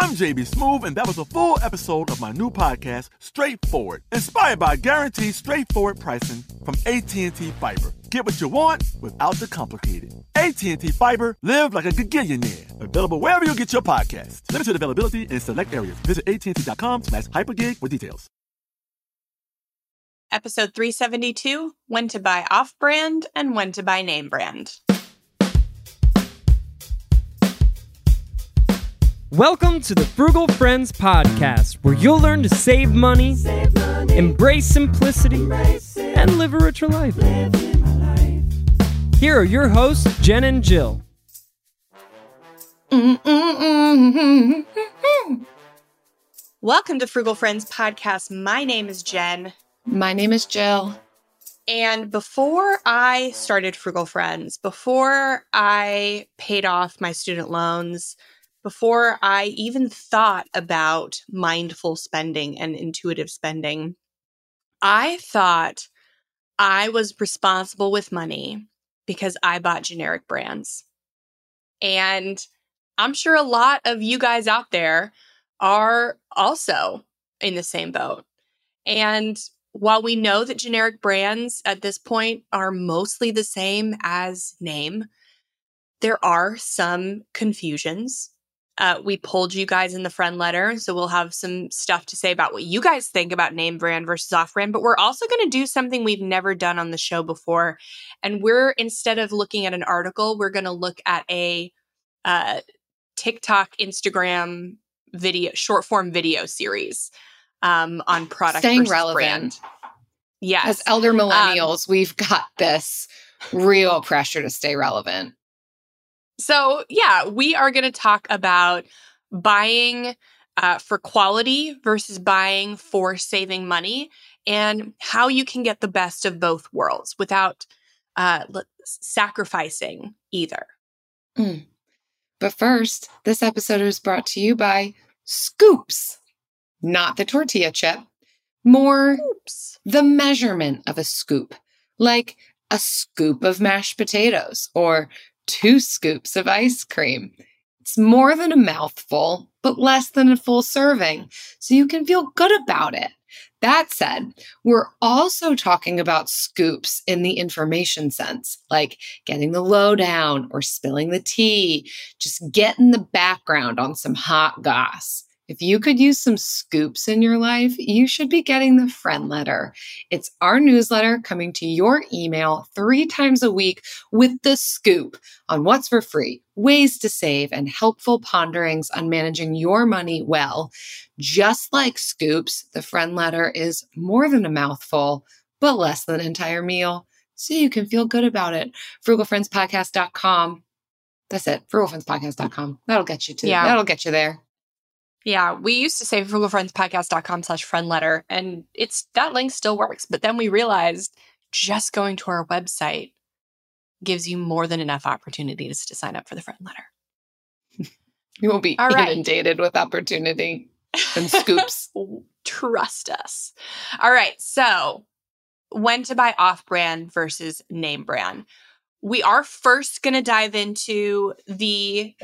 I'm JB Smoove, and that was a full episode of my new podcast, Straightforward, inspired by guaranteed straightforward pricing from AT&T Fiber. Get what you want without the complicated. AT&T Fiber, live like a gigillionaire. Available wherever you get your podcast. Limited availability in select areas. Visit AT&T.com slash hypergig for details. Episode 372, When to Buy Off-Brand and When to Buy Name Brand. Welcome to the Frugal Friends Podcast, where you'll learn to save money, Save money, embrace simplicity, embrace and live a richer life. life. Here are your hosts, Jen and Jill. Welcome to Frugal Friends Podcast. My name is Jen. My name is Jill. And before I started Frugal Friends, before I paid off my student loans, before I even thought about mindful spending and intuitive spending, I thought I was responsible with money because I bought generic brands. And I'm sure a lot of you guys out there are also in the same boat. And while we know that generic brands at this point are mostly the same as name, there are some confusions. Uh, we pulled you guys in the friend letter, so we'll have some stuff to say about what you guys think about name brand versus off brand. But we're also going to do something we've never done on the show before, and we're instead of looking at an article, we're going to look at a uh, TikTok, Instagram video, short form video series um, on product Staying relevant. brand. Yes, As elder millennials, we've got this real pressure to stay relevant. So, yeah, we are going to talk about buying uh, for quality versus buying for saving money and how you can get the best of both worlds without uh, l- sacrificing either. Mm. But first, this episode is brought to you by Scoops, not the tortilla chip, more Oops. the measurement of a scoop, like a scoop of mashed potatoes or two scoops of ice cream. It's more than a mouthful, but less than a full serving, so you can feel good about it. That said, we're also talking about scoops in the information sense, like getting the lowdown or spilling the tea, just getting the background on some hot goss. If you could use some scoops in your life, you should be getting the friend letter. It's our newsletter coming to your email three times a week with the scoop on what's for free, ways to save, and helpful ponderings on managing your money well. Just like scoops, the friend letter is more than a mouthful, but less than an entire meal. So you can feel good about it. Frugalfriendspodcast.com. That's it. Frugalfriendspodcast.com. That'll get you to Yeah. that'll get you there. Yeah, we used to say frugalfriendspodcast.com slash friend letter, and it's that link still works. But then we realized just going to our website gives you more than enough opportunities to sign up for the friend letter. You won't be All right. inundated with opportunity and scoops. Trust us. All right. So, when to buy off brand versus name brand. We are first going to dive into the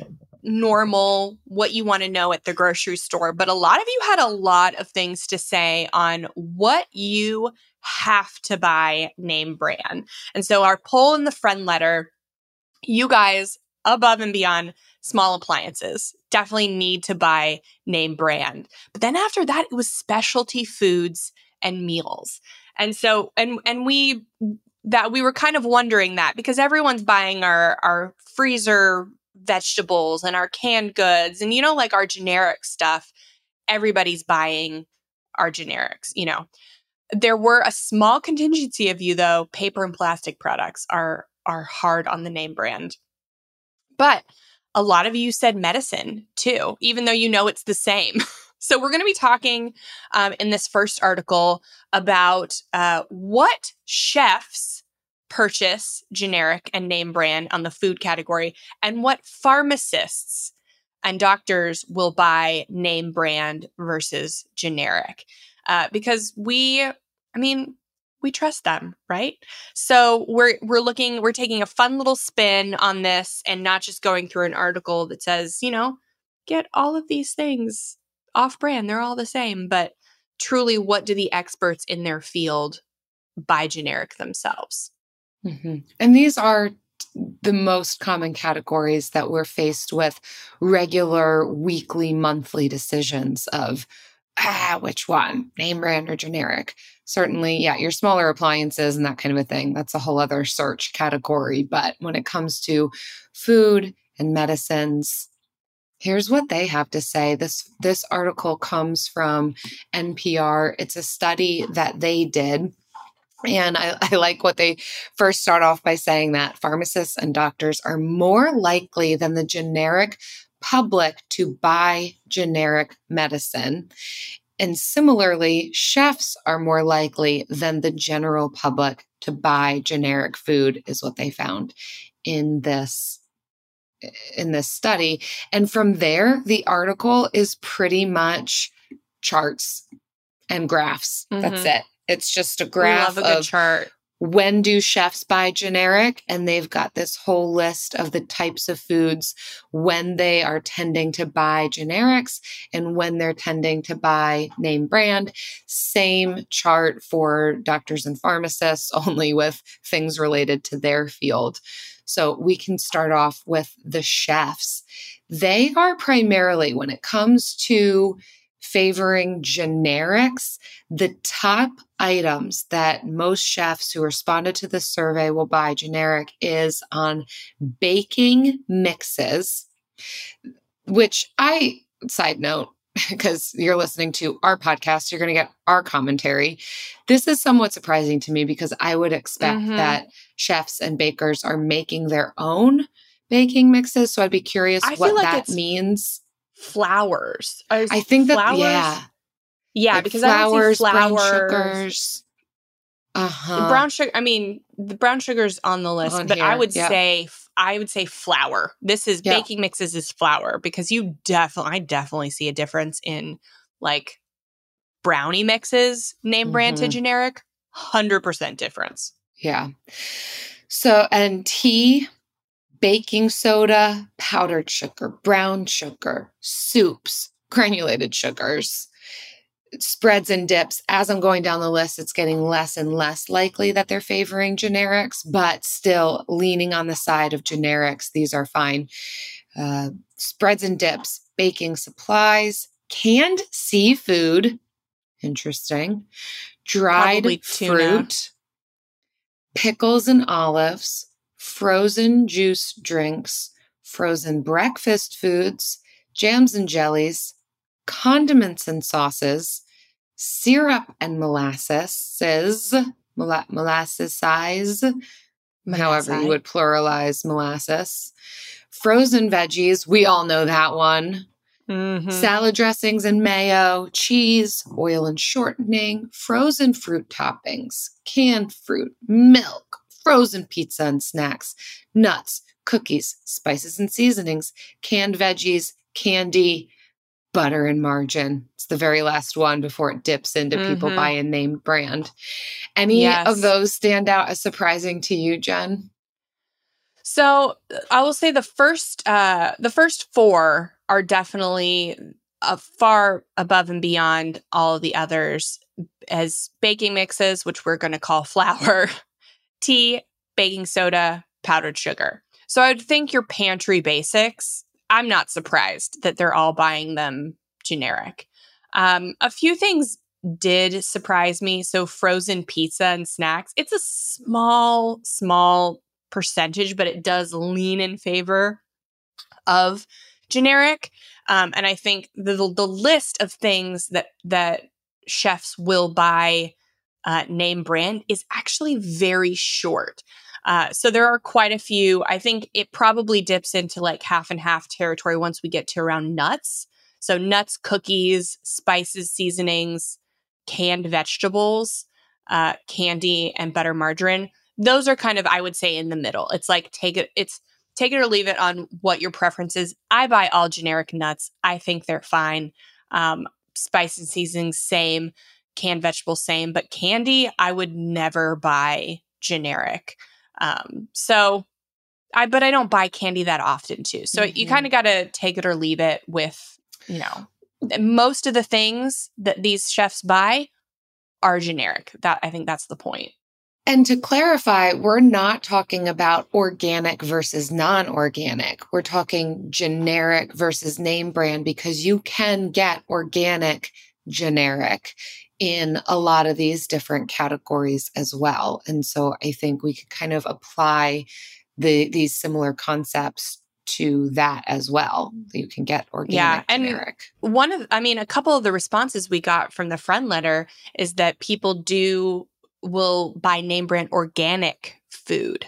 normal, what you want to know at the grocery store. But a lot of you had a lot of things to say on what you have to buy name brand. And so, our poll in the friend letter, you guys above and beyond small appliances definitely need to buy name brand. But then after that, it was specialty foods and meals. And so, and and we that we were kind of wondering that because everyone's buying our our freezer vegetables and our canned goods and you know like our generic stuff everybody's buying our generics, you know. There were a small contingency of you though, paper and plastic products are are hard on the name brand. But a lot of you said medicine too, even though you know it's the same. so we're going to be talking um, in this first article about uh, what chefs purchase generic and name brand on the food category and what pharmacists and doctors will buy name brand versus generic. Uh, because we, I mean, we trust them, right? So we're we're looking, we're taking a fun little spin on this and not just going through an article that says, you know, get all of these things off brand, they're all the same, but truly what do the experts in their field buy generic themselves? Mhm. And these are the most common categories that we're faced with regular weekly, monthly decisions of ah, which one, name brand or generic. Certainly, yeah, your smaller appliances and that kind of a thing. That's a whole other search category. But when it comes to food and medicines, here's what they have to say. This this article comes from NPR. It's a study that they did. And I, I like what they first start off by saying that pharmacists and doctors are more likely than the generic public to buy generic medicine. And similarly, chefs are more likely than the general public to buy generic food is what they found in this in this study. And from there, the article is pretty much charts and graphs. That's Mhm. it. It's just a We graph love a good chart. when do chefs buy generic and they've got this whole list of the types of foods when they are tending to buy generics and when they're tending to buy name brand. Same chart for doctors and pharmacists only with things related to their field. So we can start off with the chefs. They are primarily when it comes to favoring generics the top items that most chefs who responded to the survey will buy generic is on baking mixes, which I, side note, because you're listening to our podcast, you're going to get our commentary. This is somewhat surprising to me because I would expect Mhm. that chefs and bakers are making their own baking mixes. So I'd be curious I what like that means. Flowers. Is I think that, flowers? yeah. Yeah, like because I don't see brown sugars. Uh huh. brown sugar. I mean, the brown sugar's on the list, On but I would yeah. say I would say flour. This is Yeah. baking mixes is flour because you definitely I definitely see a difference in like brownie mixes name brand to generic. Hundred percent difference. Yeah. So, and tea, baking soda, powdered sugar, brown sugar, soups, granulated sugars, spreads and dips. As I'm going down the list, it's getting less and less likely that they're favoring generics, but still leaning on the side of generics. These are fine. Uh, spreads and dips, baking supplies, canned seafood. Interesting. Dried fruit, pickles and olives, frozen juice drinks, frozen breakfast foods, jams and jellies, condiments and sauces, syrup and molasses, mola- molasses size, however you would pluralize molasses, frozen veggies, we all know that one. Mhm. Salad dressings and mayo, cheese, oil and shortening, frozen fruit toppings, canned fruit, milk, frozen pizza and snacks, nuts, cookies, spices and seasonings, canned veggies, candy, butter and margin. It's the very last one before it dips into people Mhm. buying name brand. Any Yes. of those stand out as surprising to you, Jen? So I will say the first uh the first four are definitely uh, far above and beyond all the others as baking mixes, which we're going to call flour, tea, baking soda, powdered sugar. So I'd think your pantry basics. I'm not surprised that they're all buying them generic. Um, a few things did surprise me. So frozen pizza and snacks. It's a small, small percentage, but it does lean in favor of generic. Um, and I think the the list of things that that chefs will buy uh, name brand is actually very short. Uh, so there are quite a few. I think it probably dips into like half and half territory once we get to around nuts. So nuts, cookies, spices, seasonings, canned vegetables, uh, candy, and butter margarine. Those are kind of, I would say, in the middle. It's like take it. It's take it or leave it on what your preference is. I buy all generic nuts. I think they're fine. Um, spice and seasonings, same. Canned vegetables, same. But candy, I would never buy generic. Um, so I, but I don't buy candy that often too. So you Mhm. kind of got to take it or leave it with, you know, most of the things that these chefs buy are generic. That I think that's the point. And to clarify, we're not talking about organic versus non organic. We're talking generic versus name brand because you can get organic generic in a lot of these different categories as well. And so I think we could kind of apply the these similar concepts to that as well. You can get organic Yeah, and- generic. one of i mean a couple of the responses we got from the friend letter is that people do will buy name brand organic food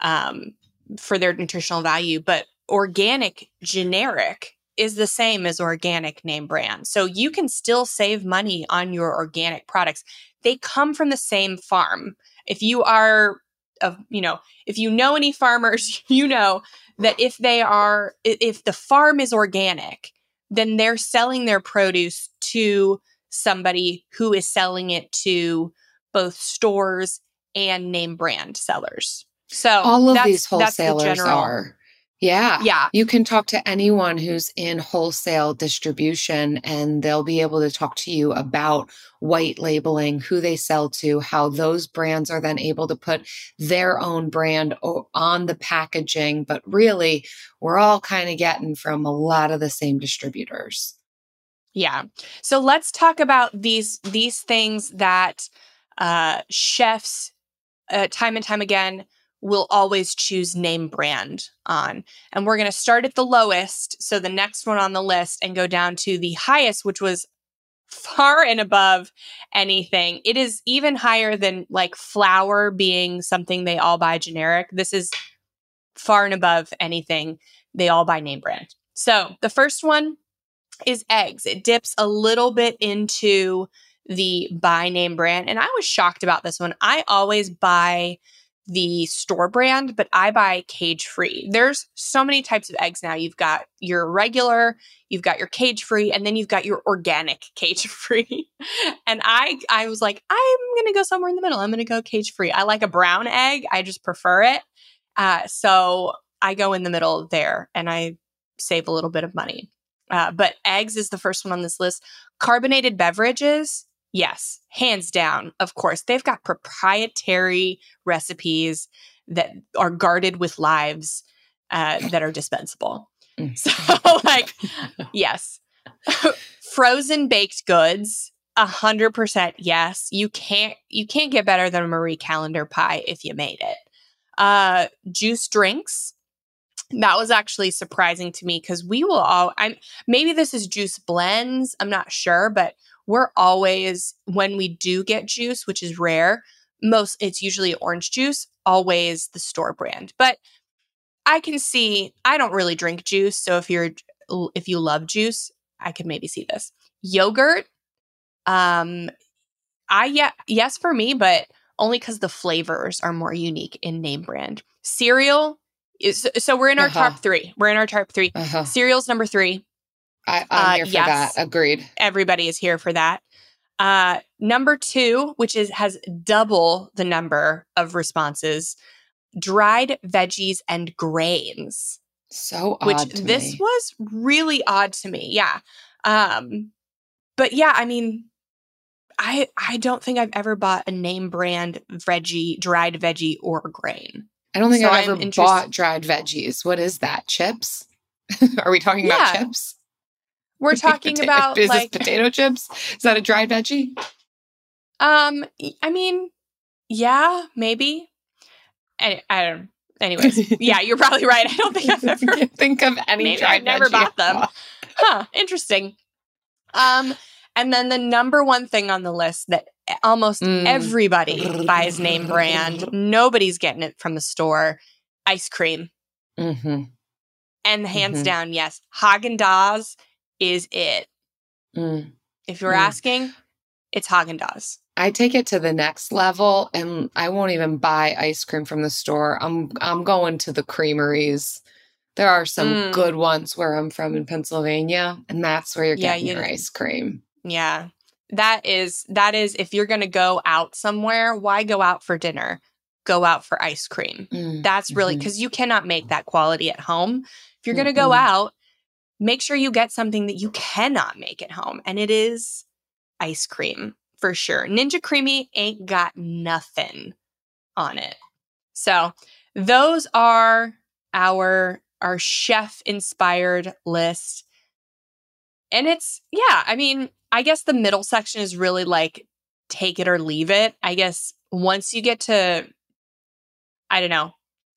um, for their nutritional value but organic generic is the same as organic name brand so you can still save money on your organic products they come from the same farm if you are of you know if you know any farmers you know that if they are if the farm is organic then they're selling their produce to somebody who is selling it to both stores and name brand sellers. So All of that's- these that's the wholesalers general- are. Yeah. Yeah. You can talk to anyone who's in wholesale distribution and they'll be able to talk to you about white labeling, who they sell to, how those brands are then able to put their own brand on the packaging. But really, we're all kind of getting from a lot of the same distributors. Yeah. So let's talk about these these things that uh, chefs, uh, time and time again, will always choose name brand on. And we're going to start at the lowest, so the next one on the list, and go down to the highest, which was far and above anything. It is even higher than like flour being something they all buy generic. This is far and above anything they all buy name brand. So the first one is eggs. It dips a little bit into the buy name brand. And I was shocked about this one. I always buy the store brand, but I buy cage free. There's so many types of eggs now. You've got your regular, you've got your cage free, and then you've got your organic cage free. and I I was like, I'm gonna go somewhere in the middle. I'm gonna go cage free. I like a brown egg. I just prefer it. Uh, so I go in the middle there and I save a little bit of money. Uh, but eggs is the first one on this list. Carbonated beverages, yes, hands down. Of course, they've got proprietary recipes that are guarded with lives uh, that are dispensable. Mm. So, like, yes, frozen baked goods. A hundred percent, yes. You can't you can't get better than a Marie Callender pie if you made it. Uh, juice drinks, that was actually surprising to me because we will all i'm maybe this is juice blends i'm not sure but we're always when we do get juice which is rare most it's usually orange juice always the store brand but i can see i don't really drink juice so if you're if you love juice i could maybe see this yogurt um i yeah yes for me but only because the flavors are more unique in name brand cereal is so we're in our Uh-huh. top three. We're in our top three. Uh-huh. Cereal's number three. I, I'm Uh, here for yes. that. Agreed. Everybody is here for that. Uh, number two, which is has double the number of responses, dried veggies and grains. So odd Which this me. was really odd to me. Yeah. Um, but yeah, I mean, I I don't think I've ever bought a name brand veggie, dried veggie or grain. I don't think So I've ever bought dried veggies. What is that? Chips? Are we talking about chips? We're talking Pota- about is like this potato chips? Is that a dried veggie? Um, I mean, yeah, maybe. I, I don't. Anyways, yeah, you're probably right. I don't think I've ever. Think of any Maybe dried I've never bought them. Huh? Interesting. Um, And then the number one thing on the list that almost Mm. everybody buys name brand, nobody's getting it from the store, ice cream. Mm-hmm. And hands Mhm. down, yes, Haagen Dazs is it. Mm. If you're Mm. asking, it's Haagen Dazs. I take it to the next level and I won't even buy ice cream from the store. I'm I'm going to the creameries. There are some Mm. good ones where I'm from in Pennsylvania, and that's where you're Yeah, getting you- your ice cream. Yeah. That is that is if you're going to go out somewhere, why go out for dinner? Go out for ice cream. Mm, That's really mhm. cuz you cannot make that quality at home. If you're going to go Mm-mm. out, make sure you get something that you cannot make at home and it is ice cream for sure. Ninja CREAMi ain't got nothing on it. So, those are our our chef inspired list. And it's yeah, I mean, I guess the middle section is really like take it or leave it. I guess once you get to I don't know.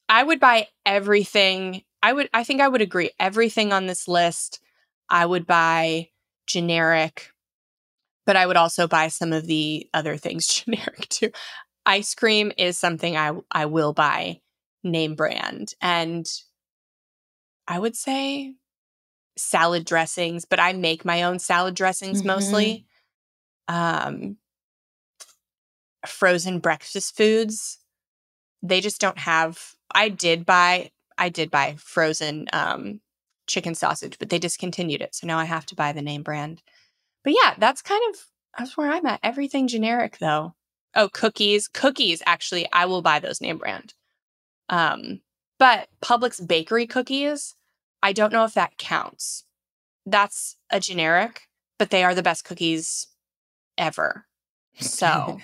I would buy everything. I would I think I would agree everything on this list. I would buy generic, but I would also buy some of the other things generic too. Ice cream is something I I will buy name brand and I would say salad dressings, but I make my own salad dressings Mhm. mostly. Um frozen breakfast foods. They just don't have I did buy I did buy frozen um chicken sausage, but they discontinued it. So now I have to buy the name brand. But yeah, that's kind of that's where I'm at. Everything generic though. Oh, cookies. Cookies, actually, I will buy those name brand. Um, but Publix bakery cookies, I don't know if that counts. That's a generic, but they are the best cookies ever. So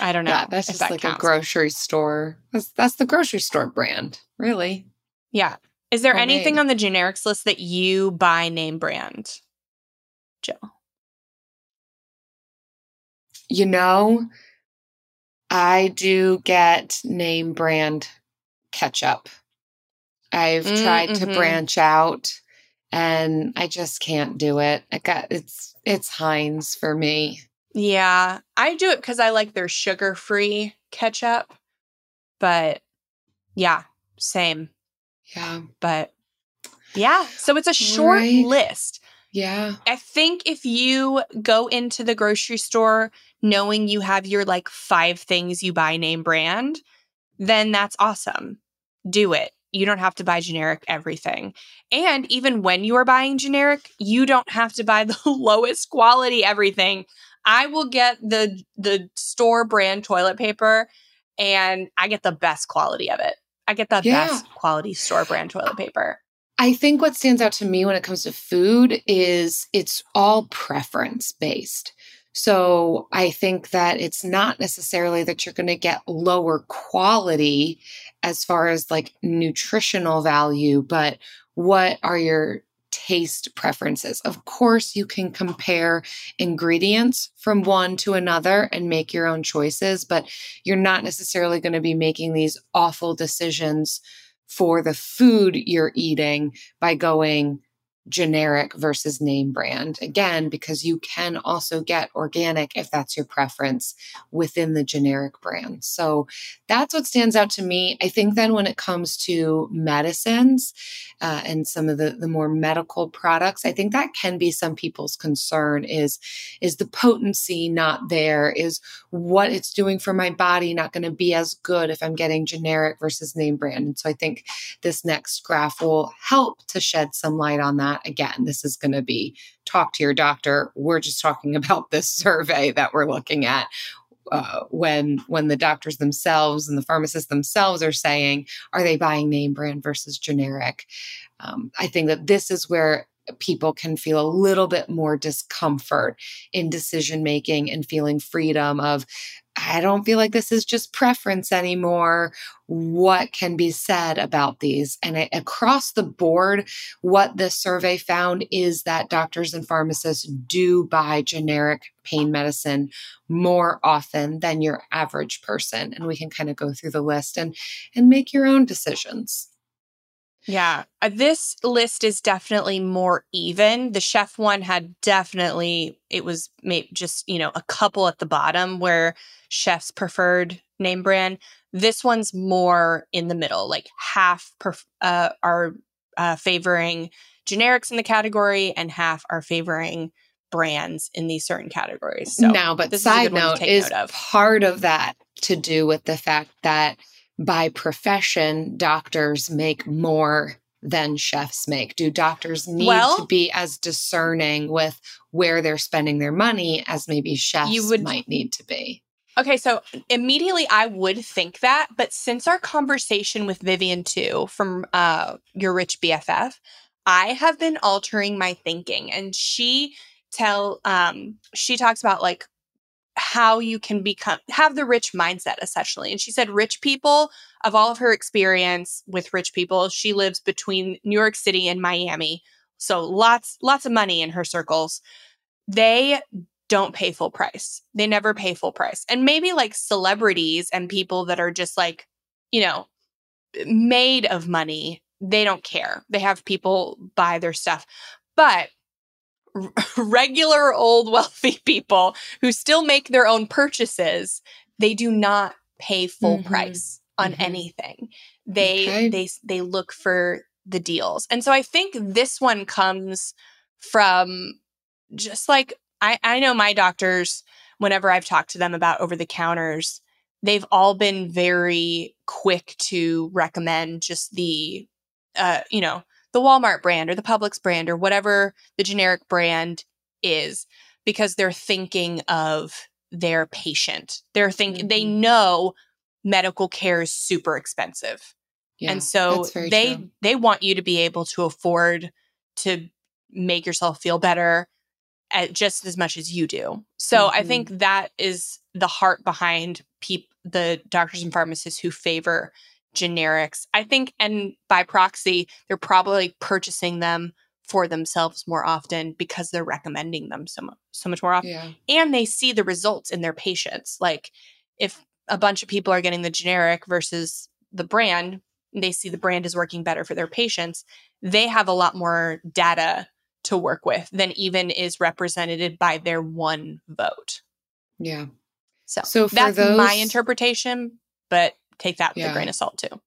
I don't know. yeah, that's just that like counts. a grocery store. That's, that's the grocery store brand, really. Yeah. Is there Homemade. anything on the generics list that you buy name brand? Jill. You know, I do get name brand ketchup. I've Mm, tried to mhm. branch out and I just can't do it. I got it's it's Heinz for me. Yeah, I do it because I like their sugar free ketchup. But yeah, same. Yeah. But yeah, so it's a short Right. list. Yeah. I think if you go into the grocery store knowing you have your like five things you buy name brand, then that's awesome. Do it. You don't have to buy generic everything. And even when you are buying generic, you don't have to buy the lowest quality everything. I will get the the store brand toilet paper and I get the best quality of it. I get the Yeah. best quality store brand toilet paper. I think what stands out to me when it comes to food is it's all preference based. So I think that it's not necessarily that you're going to get lower quality as far as like nutritional value, but what are your taste preferences? Of course, you can compare ingredients from one to another and make your own choices, but you're not necessarily going to be making these awful decisions for the food you're eating by going generic versus name brand. Again, because you can also get organic if that's your preference within the generic brand. So that's what stands out to me. I think then when it comes to medicines uh, and some of the, the more medical products, I think that can be some people's concern is, is the potency not there? Is what it's doing for my body not going to be as good if I'm getting generic versus name brand? And so I think this next graph will help to shed some light on that. Again, this is going to be talk to your doctor. We're just talking about this survey that we're looking at. Uh, when when the doctors themselves and the pharmacists themselves are saying, are they buying name brand versus generic? Um, I think that this is where people can feel a little bit more discomfort in decision making and feeling freedom of I don't feel like this is just preference anymore. What can be said about these? And I, across the board, what this survey found is that doctors and pharmacists do buy generic pain medicine more often than your average person. And we can kind of go through the list and, and make your own decisions. Yeah. Uh, This list is definitely more even. The chef one had definitely, it was maybe just, you know, a couple at the bottom where chefs preferred name brand. This one's more in the middle, like half pref- uh, are uh, favoring generics in the category and half are favoring brands in these certain categories. So now, but this is side good note is note of. part of that to do with the fact that by profession, doctors make more than chefs make. Do doctors need Well- to be as discerning with where they're spending their money as maybe chefs you would- might need to be? Okay, so immediately I would think that, but since our conversation with Vivian Tu from uh your rich BFF, I have been altering my thinking and she tell um she talks about like how you can become have the rich mindset essentially. And she said rich people of all of her experience with rich people, she lives between New York City and Miami. So lots lots of money in her circles. They don't pay full price. They never pay full price. And maybe like celebrities and people that are just like, you know, made of money, they don't care. They have people buy their stuff. But regular old wealthy people who still make their own purchases, they do not pay full Mhm. price on Mhm. anything. They Okay. they they look for the deals. And so I think this one comes from just like I, I know my doctors, whenever I've talked to them about over the counters, they've all been very quick to recommend just the, uh, you know, the Walmart brand or the Publix brand or whatever the generic brand is, because they're thinking of their patient. They're thinking they Mhm. know medical care is super expensive Yeah, and so they true. they want you to be able to afford to make yourself feel better at just as much as you do. So I Mhm. think that is the heart behind peop- the doctors and pharmacists who favor generics. I think and by proxy they're probably purchasing them for themselves more often because they're recommending them so much so much more often yeah. and they see the results in their patients. Like if a bunch of people are getting the generic versus the brand, they see the brand is working better for their patients, they have a lot more data to work with than even is represented by their one vote. Yeah. So, So that's my interpretation, but take that with Yeah. a grain of salt too.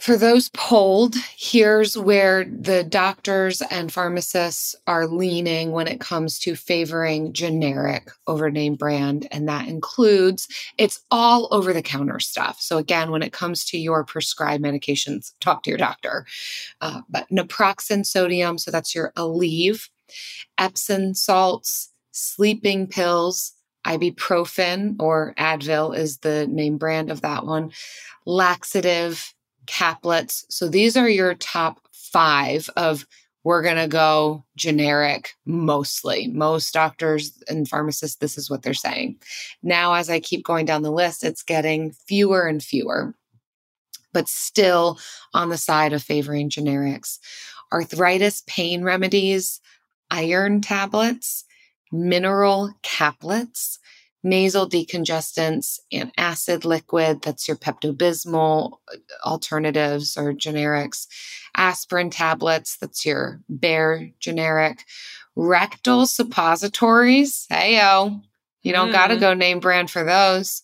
For those polled, here's where the doctors and pharmacists are leaning when it comes to favoring generic over name brand. And that includes it's all over the counter stuff. So, again, when it comes to your prescribed medications, talk to your doctor. Uh, but naproxen sodium, so that's your Aleve, Epsom salts, sleeping pills, ibuprofen or Advil is the name brand of that one, laxative, caplets. So these are your top five of we're going to go generic mostly. Most doctors and pharmacists, this is what they're saying. Now, as I keep going down the list, it's getting fewer and fewer, but still on the side of favoring generics. Arthritis pain remedies, iron tablets, mineral caplets, nasal decongestants, and acid liquid. That's your Pepto Bismol alternatives or generics. Aspirin tablets. That's your Bayer generic. Rectal suppositories. Hey, yo. You don't got to Mm. go name brand for those.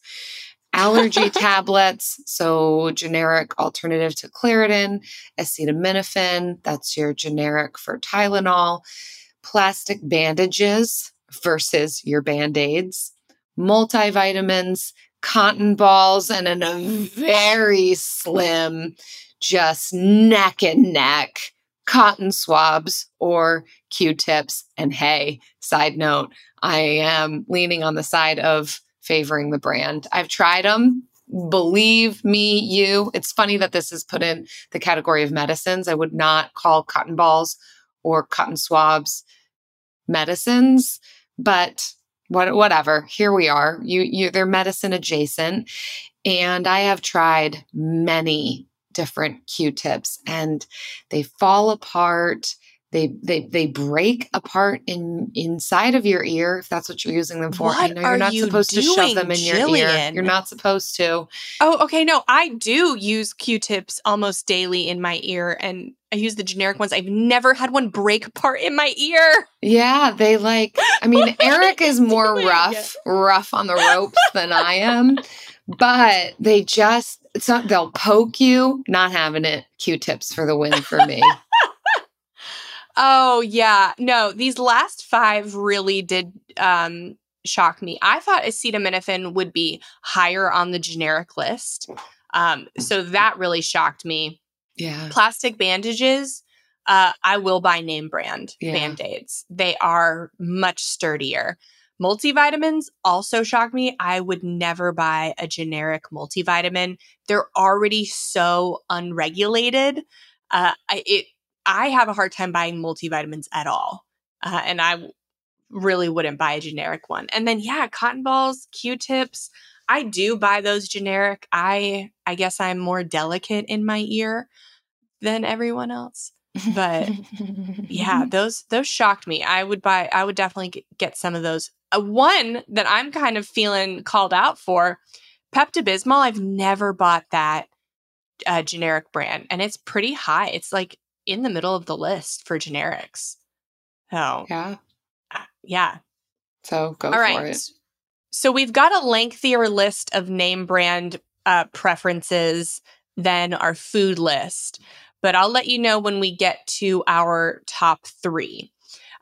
Allergy tablets. So, generic alternative to Claritin. Acetaminophen. That's your generic for Tylenol. Plastic bandages versus your band aids multivitamins, cotton balls, and in a very slim, just neck and neck, cotton swabs or Q tips. And hey, side note, I am leaning on the side of favoring the brand. I've tried them. Believe me, you. It's funny that this is put in the category of medicines. I would not call cotton balls or cotton swabs medicines, but what whatever here we are you you they're medicine adjacent and i have tried many different q-tips and they fall apart They they they break apart in inside of your ear if that's what you're using them for. I What know are you're not you supposed to shove doing, them in your ear. Jillian? You're not supposed to. Oh, okay. No, I do use Q-tips almost daily in my ear, and I use the generic ones. I've never had one break apart in my ear. Yeah, they like. I mean, Eric is more rough, rough on the ropes than I am, but they just it's not. They'll poke you. Not having it. Q-tips for the win for me. Oh yeah, no, these last five really did um, shock me. I thought acetaminophen would be higher on the generic list, um, so that really shocked me. Yeah. Plastic bandages, uh, I will buy name brand Yeah. band aids. They are much sturdier. Multivitamins also shock me. I would never buy a generic multivitamin. They're already so unregulated. Uh, I, it I have a hard time buying multivitamins at all, uh, and I really wouldn't buy a generic one. And then yeah, cotton balls, Q-tips. I do buy those generic. I I guess I'm more delicate in my ear than everyone else. But yeah, those those shocked me. I would buy. I would definitely get some of those. Uh, one that I'm kind of feeling called out for, Pepto Bismol. I've never bought that uh, generic brand, and it's pretty high. It's like in the middle of the list for generics. So yeah. uh, yeah, So go all for right. it. So we've got a lengthier list of name brand uh, preferences than our food list, but I'll let you know when we get to our top three.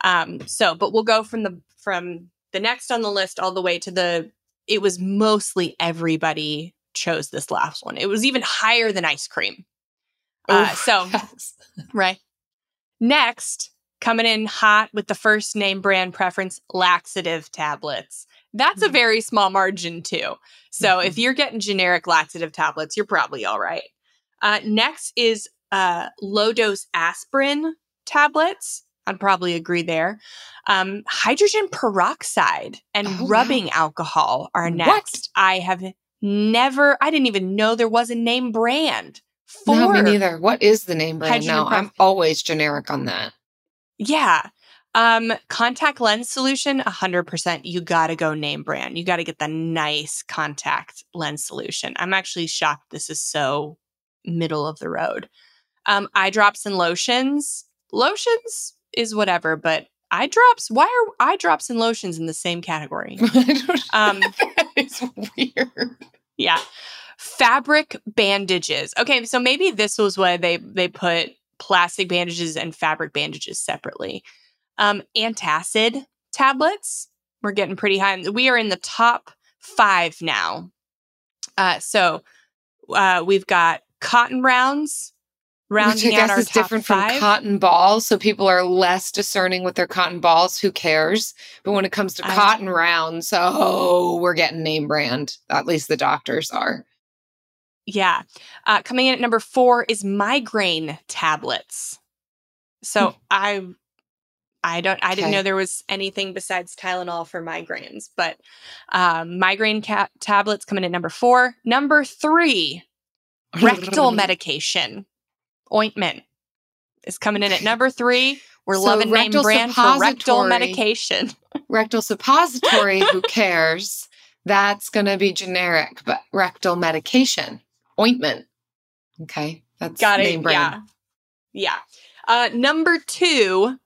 Um, so, but we'll go from the from the next on the list all the way to the. It was mostly everybody chose this last one. It was even higher than ice cream. Uh, Oof, so yes. Right. Next, coming in hot with the first name brand preference, laxative tablets. That's a Mhm. very small margin, too. So if Mhm. you're getting generic laxative tablets, you're probably all right. Uh, next is uh, low dose aspirin tablets. I'd probably agree there. Um, hydrogen peroxide and Oh, wow. rubbing alcohol are What? next. I have never, I didn't even know there was a name brand for No, me neither. What is the name brand now? I'm always generic on that. Yeah. Um, contact lens solution, 100%. You got to go name brand. You got to get the nice contact lens solution. I'm actually shocked this is so middle of the road. Um, eye drops and lotions. Lotions is whatever, but eye drops, why are eye drops and lotions in the same category? Um, it's weird. Yeah. Fabric bandages. Okay, so maybe this was why they they put plastic bandages and fabric bandages separately. Um, antacid tablets. We're getting pretty high. We are in the top five now. Uh, so uh, we've got cotton rounds Which I guess is different five. from cotton balls. So people are less discerning with their cotton balls. Who cares? But when it comes to cotton rounds, oh, we're getting name brand. At least the doctors are. Yeah. Uh, coming in at number four is migraine tablets. So I, I don't, I didn't know there was anything besides Tylenol for migraines, but um, migraine ca- tablets coming in at number four. Number three, rectal medication ointment is coming in at number three. We're So loving name brand for rectal medication. rectal suppository. who cares? That's going to be generic, but rectal medication ointment. Okay, that's Got name it. brand. Yeah. Yeah. Uh, number two,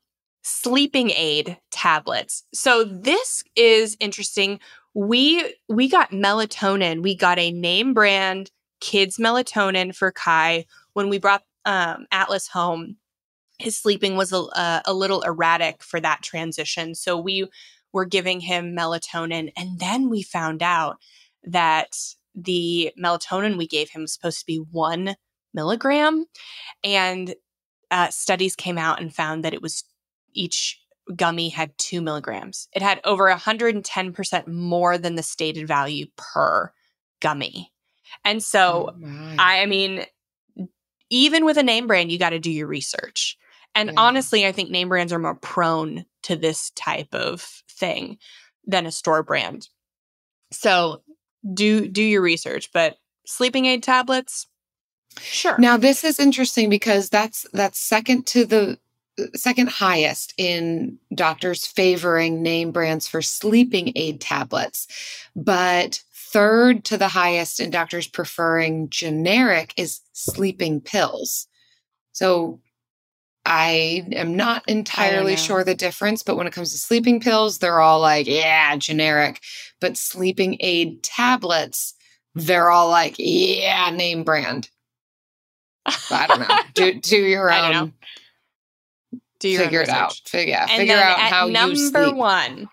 sleeping aid tablets. So this is interesting. We we got melatonin. We got a name brand kids melatonin for Kai when we brought um, Atlas home. His sleeping was a, a, little erratic for that transition, so we were giving him melatonin, and then we found out that the melatonin we gave him was supposed to be one milligram. And uh, studies came out and found that it was each gummy had two milligrams. It had over 110% more than the stated value per gummy. And so, Oh. I, I mean, even with a name brand, you got to do your research. And Yeah. honestly, I think name brands are more prone to this type of thing than a store brand. So do do your research. But sleeping aid tablets, sure. Now this is interesting because that's that's second to the second highest in doctors favoring name brands for sleeping aid tablets, but third to the highest in doctors preferring generic is sleeping pills. So I am not entirely sure the difference, but when it comes to sleeping pills, they're all like, yeah, generic. But sleeping aid tablets, they're all like, yeah, name brand. I don't know. Do do your I don't own. Do your Figure it out. Figure, yeah, And figure out how number you sleep. Number one,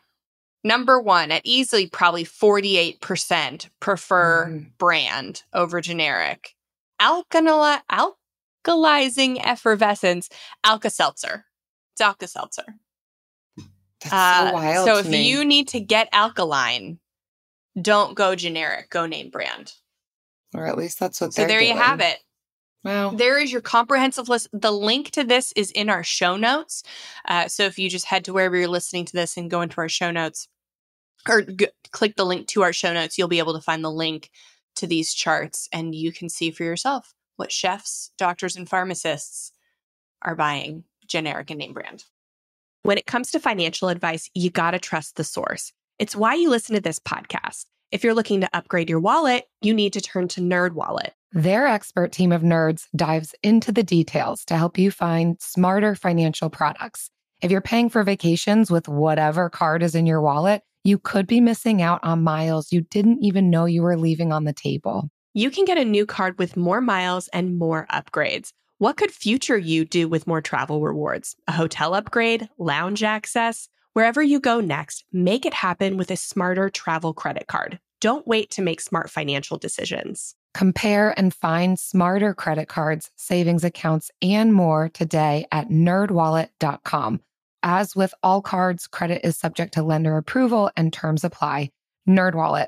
number one at easily probably 48% prefer Mhm. brand over generic. Alkanila, alkalizing effervescence, Alka-Seltzer. It's Alka-Seltzer. That's Uh, so wild. so if me. you need to get alkaline, don't go generic, go name brand. or at least that's what So there you have it. Wow. There is your comprehensive list. The link to this is in our show notes. Uh, so if you just head to wherever you're listening to this and go into our show notes or g- click the link to our show notes, you'll be able to find the link to these charts and you can see for yourself what chefs, doctors, and pharmacists are buying generic and name brand. When it comes to financial advice, you got to trust the source. It's why you listen to this podcast. If you're looking to upgrade your wallet, you need to turn to NerdWallet. Their expert team of nerds dives into the details to help you find smarter financial products. If you're paying for vacations with whatever card is in your wallet, you could be missing out on miles you didn't even know you were leaving on the table. You can get a new card with more miles and more upgrades. What could future you do with more travel rewards? A hotel upgrade, lounge access? Wherever you go next, make it happen with a smarter travel credit card. Don't wait to make smart financial decisions. Compare and find smarter credit cards, savings accounts, and more today at nerdwallet.com. As with all cards, credit is subject to lender approval and terms apply. NerdWallet,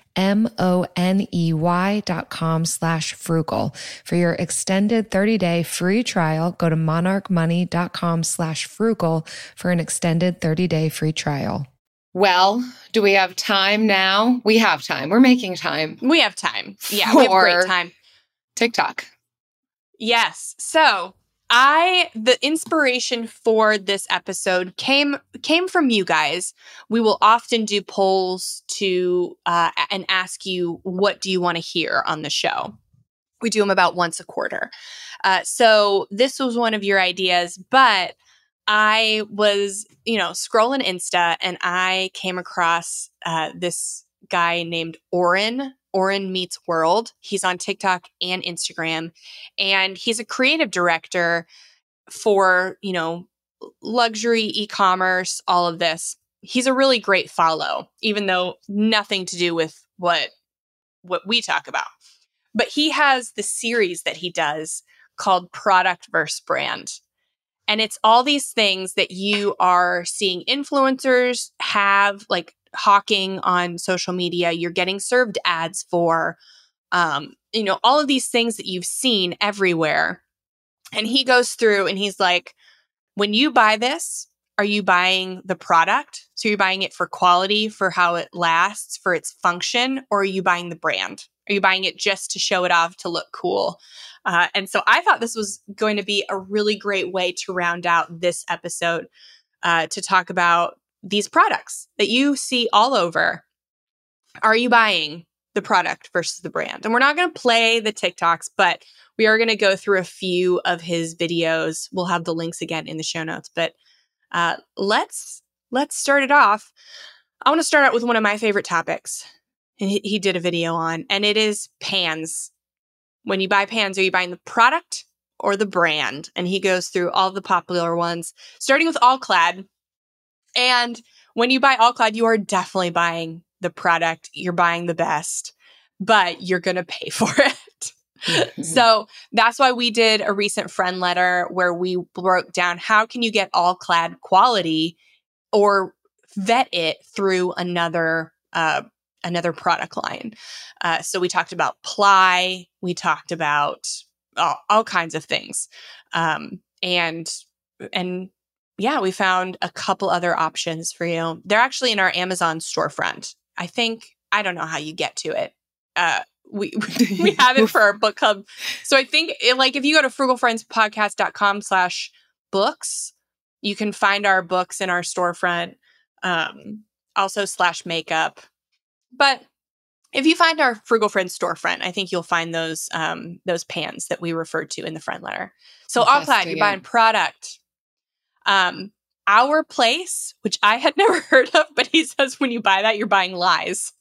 M-O-N-E-Y dot com slash frugal. For your extended 30-day free trial, go to monarchmoney.com slash frugal for an extended 30-day free trial. Well, do we have time now? We have time. We're making time. We have time. Yeah, we have For- great time. TikTok. Yes. So I the inspiration for this episode came came from you guys. We will often do polls to uh, and ask you what do you want to hear on the show. We do them about once a quarter. Uh, so this was one of your ideas, but I was you know scrolling Insta and I came across uh, this guy named Oren. Oren Meets World. He's on TikTok and Instagram and he's a creative director for you know luxury e-commerce all of this he's a really great follow even though nothing to do with what what we talk about but he has the series that he does called product versus brand and it's all these things that you are seeing influencers have like hawking on social media you're getting served ads for um, you know, all of these things that you've seen everywhere. And he goes through and he's like, when you buy this, are you buying the product? So you're buying it for quality, for how it lasts, for its function, or are you buying the brand? Are you buying it just to show it off to look cool? Uh, and so I thought this was going to be a really great way to round out this episode uh, to talk about these products that you see all over. Are you buying the product versus the brand. And we're not going to play the TikToks, but we are going to go through a few of his videos. We'll have the links again in the show notes, but Uh, let's let's start it off. I want to start out with one of my favorite topics, and he, he did a video on, and it is pans. When you buy pans, are you buying the product or the brand? And he goes through all the popular ones, starting with All Clad. And when you buy All Clad, you are definitely buying the product. You're buying the best, but you're going to pay for it. so that's why we did a recent friend letter where we broke down how can you get all clad quality or vet it through another uh, another product line. Uh, so we talked about ply, we talked about all, all kinds of things, um, and and yeah, we found a couple other options for you. They're actually in our Amazon storefront. I think I don't know how you get to it. Uh, we we have it for our book club. So I think it, like if you go to frugalfriendspodcast.com slash books, you can find our books in our storefront. Um, also slash makeup. But if you find our Frugal Friends storefront, I think you'll find those um, those pans that we referred to in the friend letter. So all you're buying product. Um, our place, which I had never heard of, but he says when you buy that, you're buying lies.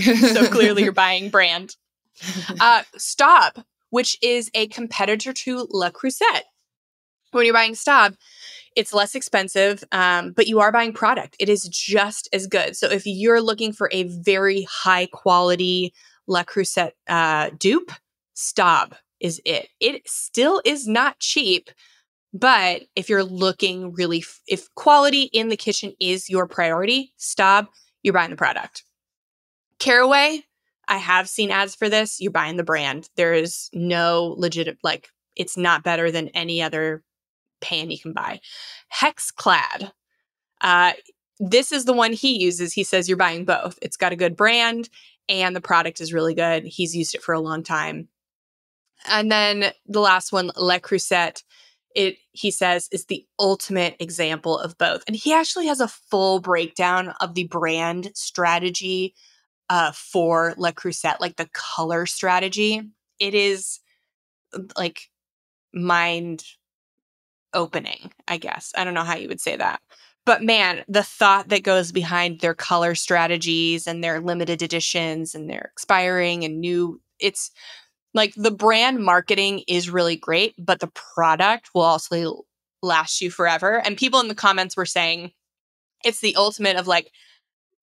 so clearly you're buying brand. Uh, Staub, which is a competitor to La Creuset. When you're buying Staub, it's less expensive, um, but you are buying product. It is just as good. So if you're looking for a very high quality La Creuset uh, dupe, Staub is it. It still is not cheap, but if you're looking really, f- if quality in the kitchen is your priority, Staub, you're buying the product. Caraway, I have seen ads for this. You're buying the brand. There is no legit, like, it's not better than any other pan you can buy. Hexclad. Uh, this is the one he uses. He says you're buying both. It's got a good brand and the product is really good. He's used it for a long time. And then the last one, Le Creuset, it he says is the ultimate example of both. And he actually has a full breakdown of the brand strategy uh, for Le Creuset, like the color strategy. It is like mind opening, I guess. I don't know how you would say that. But man, the thought that goes behind their color strategies and their limited editions and their expiring and new, it's like the brand marketing is really great, but the product will also last you forever. And people in the comments were saying it's the ultimate of like,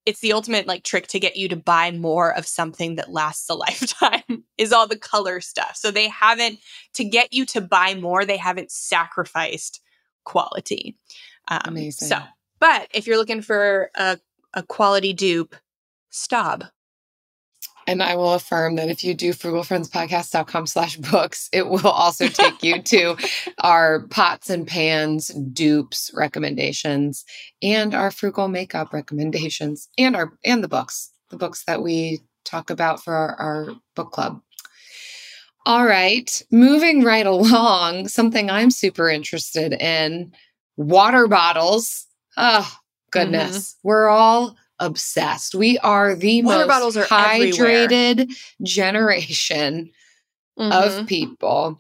it's the ultimate like trick to get you to buy more of something that lasts a lifetime is all the color stuff. So they haven't to get you to buy more, they haven't sacrificed quality. Um, Amazing. So, but if you're looking for a, a quality dupe, Staub. And I will affirm that if you do frugalfriendspodcast.com slash books, it will also take you to our pots and pans dupes recommendations and our frugal makeup recommendations and our and the books, the books that we talk about for our, our book club. All right, moving right along, something I'm super interested in water bottles. Oh, mm-hmm. goodness. We're all obsessed. We are the Water most bottles are everywhere. hydrated generation Mhm. of people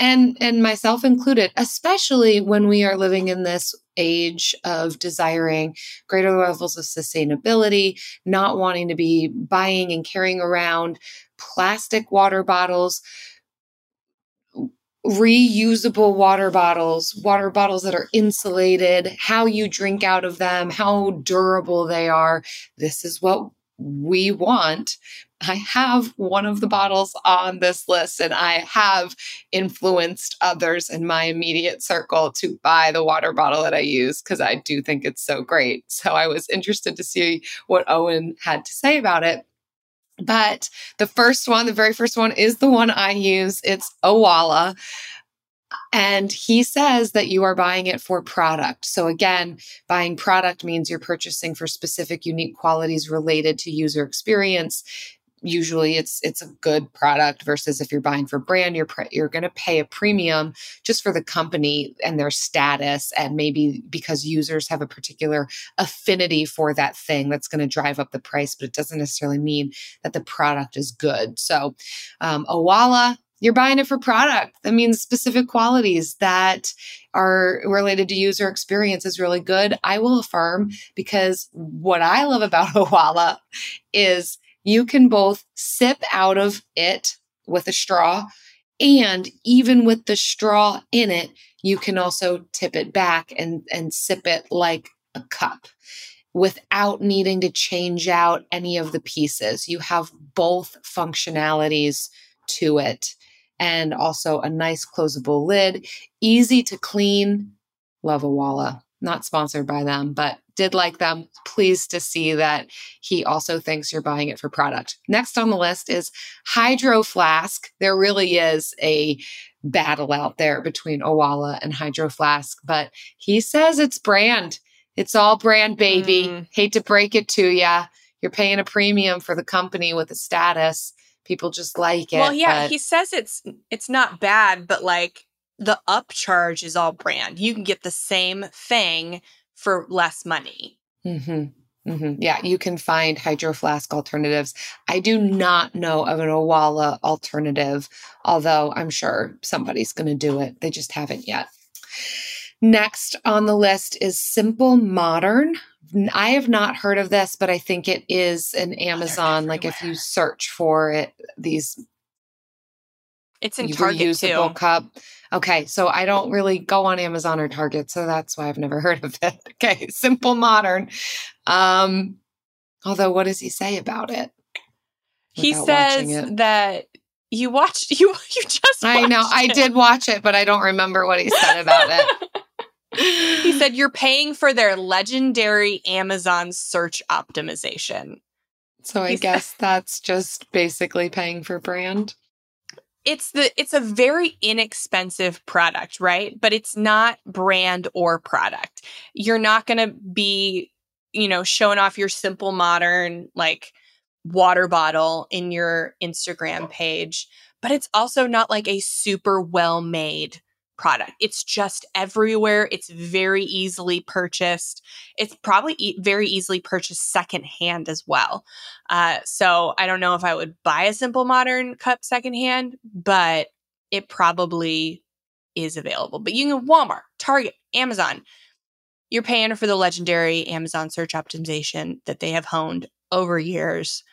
and and myself included especially when we are living in this age of desiring greater levels of sustainability not wanting to be buying and carrying around plastic water bottles reusable water bottles, water bottles that are insulated, how you drink out of them, how durable they are. This is what we want. I have one of the bottles on this list, and I have influenced others in my immediate circle to buy the water bottle that I use because I do think it's so great. So I was interested to see what Oren had to say about it. But the first one, the very first one is the one I use. It's Owala. And he says that you are buying it for product. So again, buying product means you're purchasing for specific unique qualities related to user experience. Usually it's it's a good product versus if you're buying for brand, you're pre- you're going to pay a premium just for the company and their status and maybe because users have a particular affinity for that thing that's going to drive up the price, but it doesn't necessarily mean that the product is good. So, um, Owala, you're buying it for product. That means specific qualities that are related to user experience is really good. I will affirm because what I love about Owala is you can both sip out of it with a straw and even with the straw in it, you can also tip it back and, and sip it like a cup without needing to change out any of the pieces. You have both functionalities to it and also a nice closable lid, easy to clean. Love Owala. Not sponsored by them, but did like them. Pleased to see that he also thinks you're buying it for product. Next on the list is Hydro Flask. There really is a battle out there between Owala and Hydro Flask, but he says it's brand. It's all brand, baby. Mm. Hate to break it to ya. You're paying a premium for the company with a status. People just like it. well, yeah, but- he says it's it's not bad, but like the upcharge is all brand. You can get the same thing for less money. hmm hmm Yeah, you can find hydro flask alternatives. I do not know of an Owala alternative, although I'm sure somebody's going to do it. They just haven't yet. Next on the list is Simple Modern. I have not heard of this, but I think it is an Amazon. Like if you search for it, these It's in Target reusable too. cup. Okay, so I don't really go on Amazon or Target, so that's why I've never heard of it. Okay, simple modern. Um, although, what does he say about it? He says it? that you watched you you just I know watched I did watch it, but I don't remember what he said about it. he said you're paying for their legendary Amazon search optimization. So I guess that's just basically paying for brand. It's the it's a very inexpensive product, right? But it's not brand or product. You're not going to be, you know, showing off your simple modern like water bottle in your Instagram page, but it's also not like a super well-made product. It's just everywhere. It's very easily purchased. It's probably e- very easily purchased secondhand as well. Uh, so I don't know if I would buy a simple modern cup secondhand, but it probably is available. But you can Walmart, Target, Amazon. You're paying for the legendary Amazon search optimization that they have honed over years.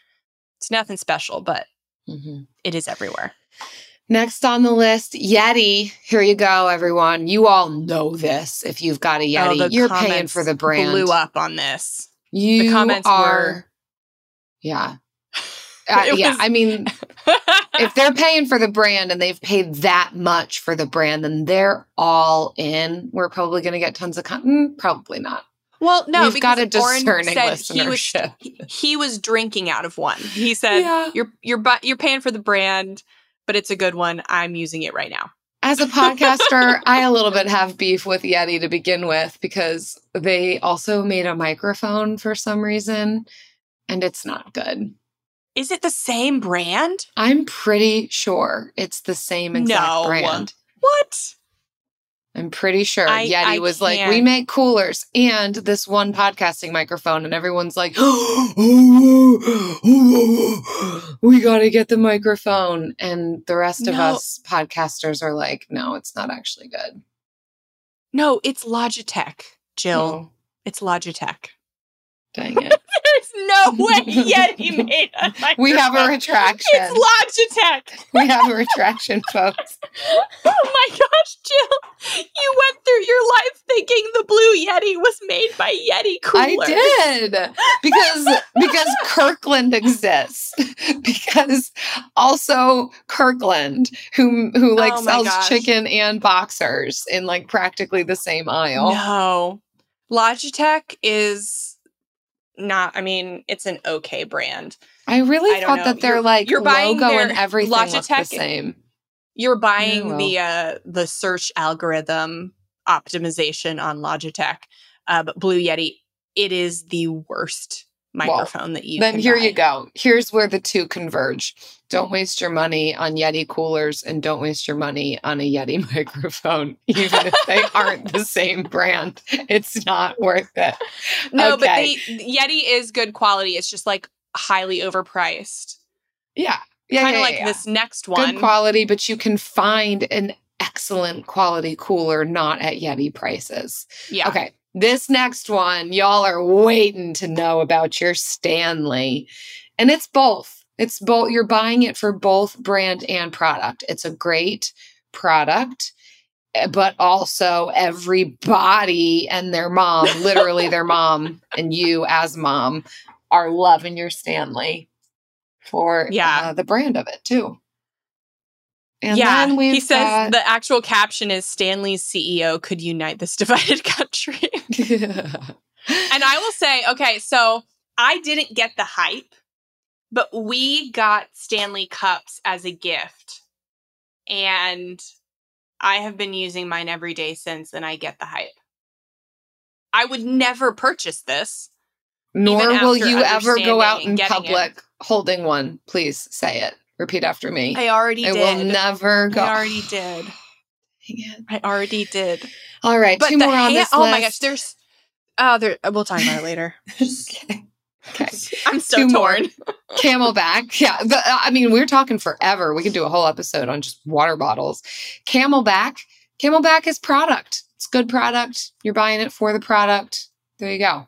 It's nothing special, but Mhm. it is everywhere. Next on the list, Yeti. Here you go, everyone. You all know this. If you've got a Yeti, Oh, you're paying for the brand. Blew up on this. You comments are, were- yeah, Uh, yeah. was- I mean, if they're paying for the brand and they've paid that much for the brand, then they're all in. We're probably going to get tons of content. Probably not. well, no, We've got a Oren discerning said he was he, he was drinking out of one. He said, Yeah. "You're you're bu- you're paying for the brand, but it's a good one. I'm using it right now." As a podcaster, I a little bit have beef with Yeti to begin with because they also made a microphone for some reason, and it's not good. Is it the same brand? I'm pretty sure it's the same exact No. brand. What? I'm pretty sure I- Yeti I was like, we make coolers and this one podcasting microphone, and everyone's like, oh, we got to get the microphone. And the rest of us podcasters are like, no, it's not actually good. No, it's Logitech, Jill. No, It's Logitech. dang it. There's no way Yeti made a microphone. we have a retraction. It's Logitech. we have a retraction, folks. Oh my gosh, Jill. You went through your life thinking the blue Yeti was made by Yeti coolers. I did because because Kirkland exists. Because also Kirkland, who who like Oh sells gosh. chicken and boxers in like practically the same aisle. No. Logitech is not, I mean, it's an okay brand. I really I thought know. that their You're- like you're buying logo and everything looked the same. You're buying the uh the search algorithm optimization on Logitech. Uh, but Blue Yeti, it is the worst microphone that you then here buy. you go. Here's where the two converge. Don't waste your money on Yeti coolers and don't waste your money on a Yeti microphone, even if they aren't the same brand. It's not worth it. No, Okay. but they Yeti is good quality. It's just like highly overpriced. Yeah. Yeah, kind of yeah, like yeah. this next one. Good quality, but you can find an excellent quality cooler not at Yeti prices. yeah. Okay. This next one, y'all are waiting to know about your Stanley. And it's both. It's both. You're buying it for both brand and product. It's a great product, eh, but also everybody and their mom, literally their mom, and you as mom, are loving your Stanley for Yeah. uh, the brand of it too. And yeah, then he says got- the actual caption is Stanley's CEO could unite this divided country. and I will say, okay, so I didn't get the hype, but we got Stanley cups as a gift. And I have been using mine every day since, and I get the hype. I would never purchase this. Nor will you ever go out in getting it. public holding one. Please say it. Repeat after me. I already did. I did. will never go. I already did. I already did. All right, But two more on hand- this oh list. my gosh, there's oh there uh, we'll talk about it later. okay. Okay. I'm so Two torn. CamelBak. Yeah. The, uh, I mean, we're talking forever. We could do a whole episode on just water bottles. CamelBak. CamelBak is product. It's good product. You're buying it for the product. There you go.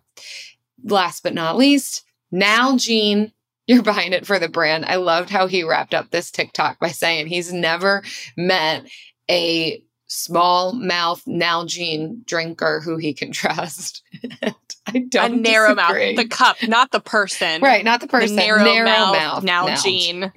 Last but not least, Nalgene. You're buying it for the brand. I loved how he wrapped up this TikTok by saying he's never met a small mouth Nalgene drinker who he can trust. I don't a narrow disagree. mouth. The cup, not the person. Right, not the person. The narrow, mouth, mouth Nalgene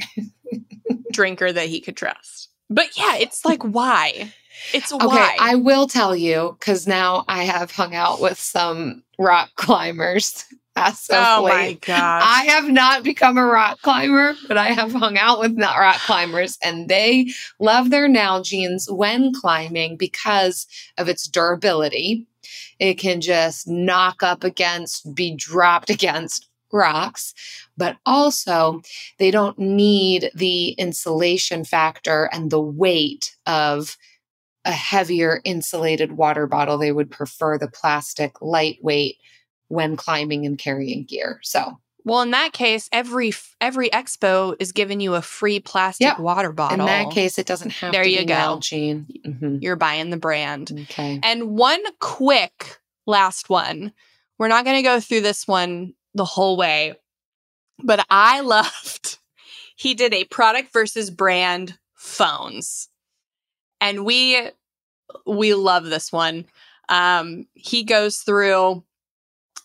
drinker that he could trust. But yeah, it's like why? It's Okay. I will tell you because now I have hung out with some rock climbers. Of oh my gosh. I have not become a rock climber, but I have hung out with not rock climbers, and they love their Nalgenes when climbing because of its durability. It can just knock up against, be dropped against rocks, but also they don't need the insulation factor and the weight of a heavier insulated water bottle. They would prefer the plastic lightweight when climbing and carrying gear. So, well, in that case, every every expo is giving you a free plastic Yeah. water bottle. in that case, it doesn't have There to you be go. Nalgene. Mhm. you're buying the brand. Okay. And one quick last one. We're not going to go through this one the whole way, but I loved he did a product versus brand phones. And we we love this one. Um he goes through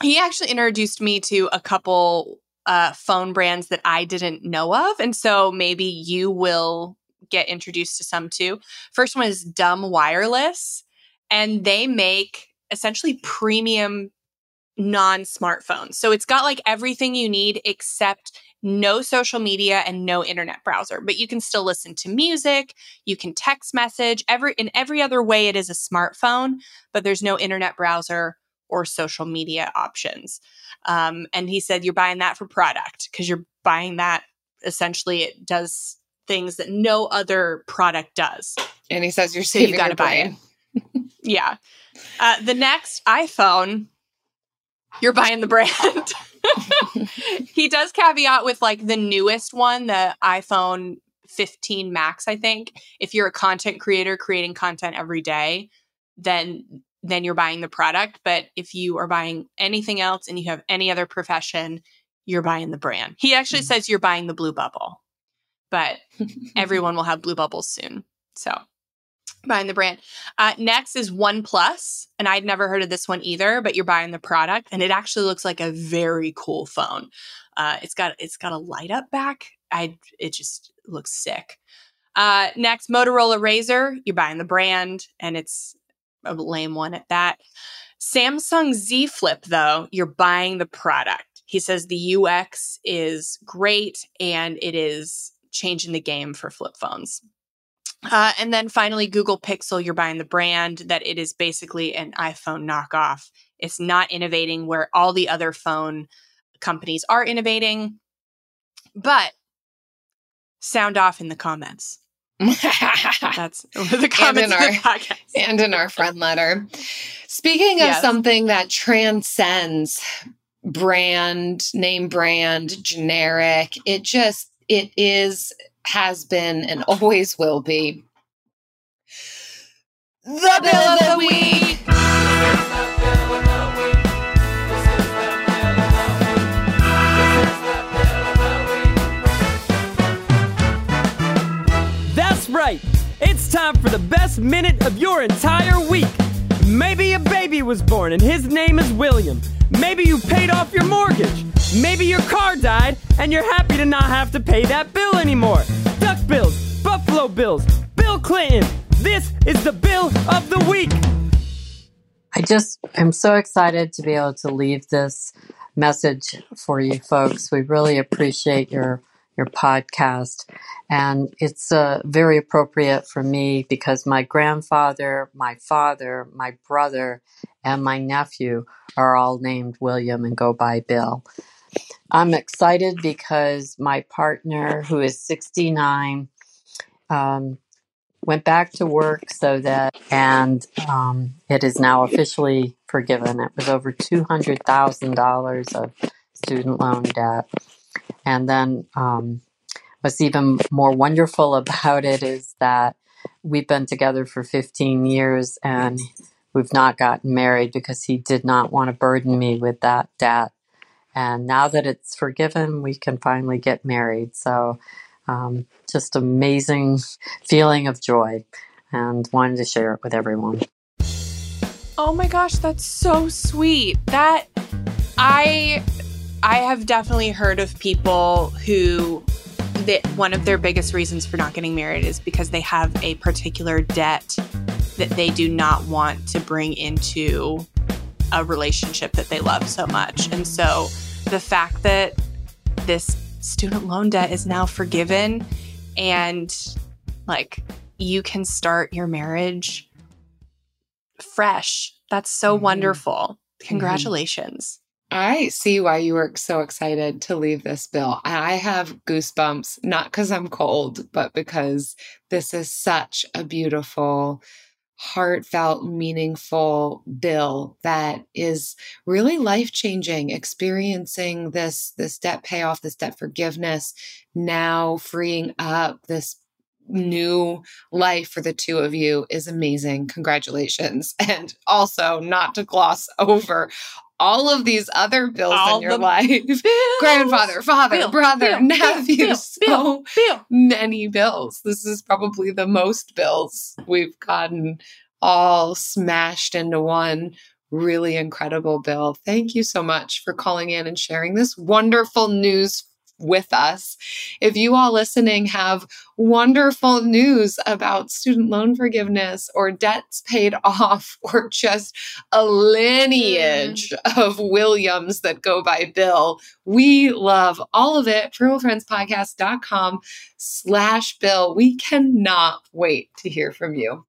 he actually introduced me to a couple uh phone brands that I didn't know of and so maybe you will get introduced to some too. First one is Dumb Wireless and they make essentially premium non smartphones. So it's got like everything you need except no social media and no internet browser, but you can still listen to music, you can text message, every in every other way it is a smartphone, but there's no internet browser or social media options. Um, and he said you're buying that for product because you're buying that essentially it does things that no other product does. And he says you're So you gotta your buy brain. Yeah. Uh, the next iPhone, you're buying the brand. he does caveat with like the newest one, the iPhone 15 Max, I think. If you're a content creator creating content every day, then then you're buying the product. But if you are buying anything else and you have any other profession, you're buying the brand. He actually Mm. says you're buying the blue bubble, but everyone will have blue bubbles soon. So buying the brand. Uh, next is OnePlus, and I'd never heard of this one either, but you're buying the product, and it actually looks like a very cool phone. Uh, it's got it's got a light up back. I it just looks sick. Uh, next, Motorola Razr. You're buying the brand, and it's a lame one at that. Samsung Z Flip, though, you're buying the product. He says the UX is great and it is changing the game for flip phones. Uh, and then finally, Google Pixel, you're buying the brand that it is basically an iPhone knockoff. It's not innovating where all the other phone companies are innovating. But sound off in the comments. That's the comments our- of the podcast. and in our friend letter. Speaking of Yes. something that transcends brand, name brand, generic, it just It is, has been, and always will be the bill of the week. It's time for the best minute of your entire week. Maybe a baby was born and his name is William. Maybe you paid off your mortgage. Maybe your car died and you're happy to not have to pay that bill anymore. Duck bills, Buffalo bills, Bill Clinton. This is the bill of the week. I just am so excited to be able to leave this message for you folks. We really appreciate your your podcast, and it's uh, very appropriate for me because my grandfather, my father, my brother, and my nephew are all named William and go by Bill. I'm excited because my partner, who is 69, um, went back to work so that, and um, it is now officially forgiven. It was over $200,000 of student loan debt. And then um, what's even more wonderful about it is that we've been together for 15 years and we've not gotten married because he did not want to burden me with that debt. And now that it's forgiven, we can finally get married. So, um, just amazing feeling of joy and wanted to share it with everyone. Oh my gosh, that's so sweet. That I I have definitely heard of people who that one of their biggest reasons for not getting married is because they have a particular debt that they do not want to bring into a relationship that they love so much. And so the fact that this student loan debt is now forgiven and like you can start your marriage fresh. That's so Mhm. wonderful. Congratulations. I see why you were so excited to leave this bill. I have goosebumps, not because I'm cold, but because this is such a beautiful, heartfelt, meaningful bill that is really life changing. Experiencing this this debt payoff, this debt forgiveness, now freeing up this new life for the two of you is amazing. Congratulations. And also, not to gloss over all of these other bills All in your life bills. grandfather, father, Bill, brother, Bill, nephew. Bill, so Bill, many bills. This is probably the most bills we've gotten all smashed into one really incredible bill. Thank you so much for calling in and sharing this wonderful news with us. If you all listening have wonderful news about student loan forgiveness or debts paid off or just a mm. lineage of Williams that go by Bill, we love all of it. FrugalFriendsPodcast.com slash Bill. We cannot wait to hear from you.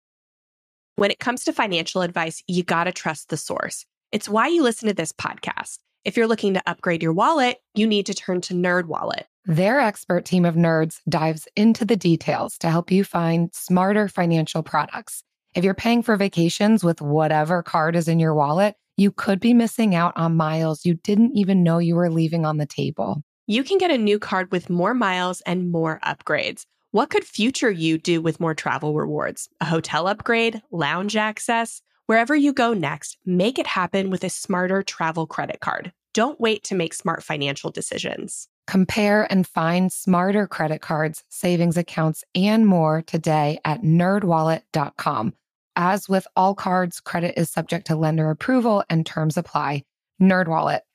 When it comes to financial advice, you got to trust the source. It's why you listen to this podcast. If you're looking to upgrade your wallet, you need to turn to NerdWallet. Their expert team of nerds dives into the details to help you find smarter financial products. If you're paying for vacations with whatever card is in your wallet, you could be missing out on miles you didn't even know you were leaving on the table. You can get a new card with more miles and more upgrades. What could future you do with more travel rewards? A hotel upgrade, lounge access? Wherever you go next, make it happen with a smarter travel credit card. Don't wait to make smart financial decisions. Compare and find smarter credit cards, savings accounts, and more today at nerdwallet.com. As with all cards, credit is subject to lender approval and terms apply. NerdWallet,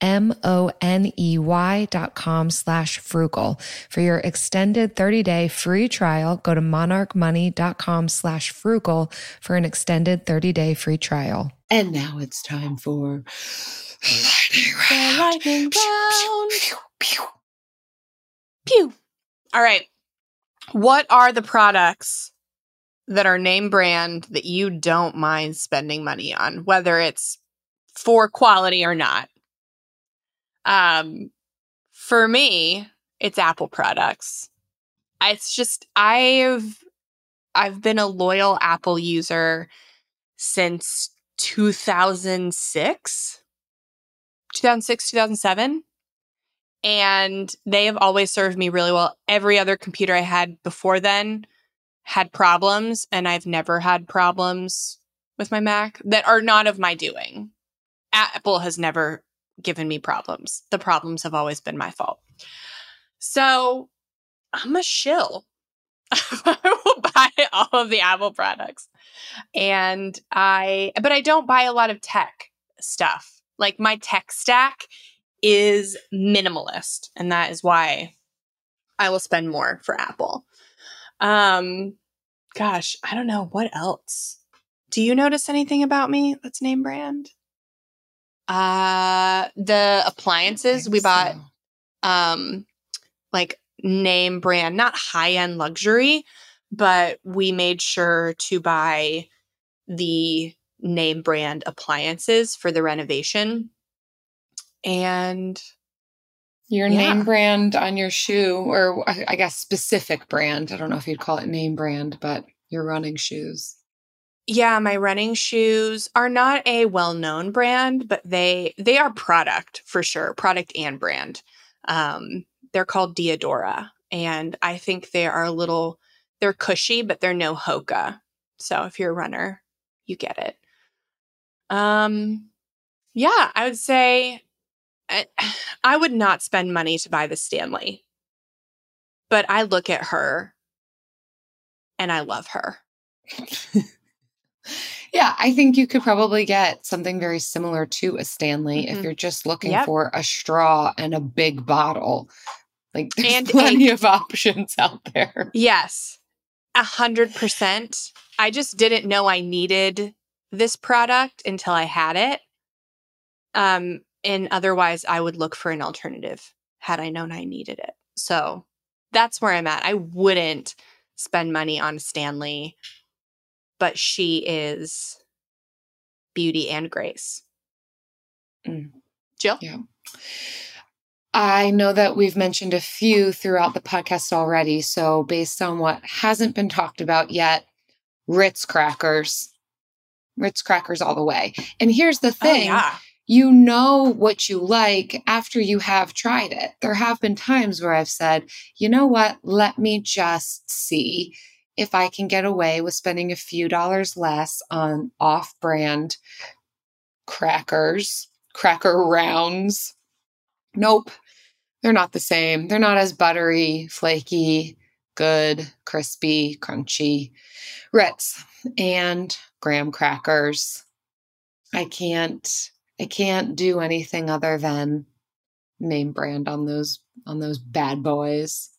M-O-N-E-Y dot com slash frugal. For your extended 30-day free trial, go to monarchmoney.com slash frugal for an extended 30-day free trial. And now it's time for lightning round. Pew. All right. What are the products that are name brand that you don't mind spending money on, whether it's for quality or not? Um, for me, it's Apple products. It's just I've I've been a loyal Apple user since 2006 2006 2007 and they have always served me really well. Every other computer i had before then had problems and i've never had problems with my mac that are not of my doing. Apple has never given me problems. The problems have always been my fault. So i'm a shill. I will buy all of the apple products. And i but i don't buy a lot of tech stuff. Like my tech stack is minimalist and that is why i will spend more for apple. Um gosh i don't know. What else? Do you notice anything about me that's name brand uh the appliances we bought um like name brand not high end luxury but we made sure to buy the name brand appliances for the renovation and Your Yeah. name brand on your shoe, or I guess specific brand. I don't know if you'd call it name brand, but your running shoes. Yeah my running shoes are not a well-known brand but they they are product for sure product and brand. Um they're called Diadora and i think they are a little they're cushy but they're no hoka. So if you're a runner you get it. Um yeah i would say I, I would not spend money to buy the stanley but i look at her and i love her Yeah, I think you could probably get something very similar to a Stanley if Mhm. you're just looking Yep. for a straw and a big bottle. Like there's And a- plenty of options out there. Yes, a hundred percent. I just didn't know I needed this product until I had it. Um, and otherwise, I would look for an alternative had I known I needed it. So that's where I'm at. I wouldn't spend money on Stanley, but she is beauty and grace. Mm. Jill? Yeah. I know that we've mentioned a few throughout the podcast already. So, based on what hasn't been talked about yet, Ritz crackers. Ritz crackers all the way. And here's the Oh, thing yeah. you know what you like after you have tried it. There have been times where I've said, you know what, let me just see if I can get away with spending a few dollars less on off brand crackers, cracker rounds. Nope, they're not the same. They're not as buttery, flaky, good, crispy, crunchy. Ritz and graham crackers. I can't I can't do anything other than name brand on those on those bad boys.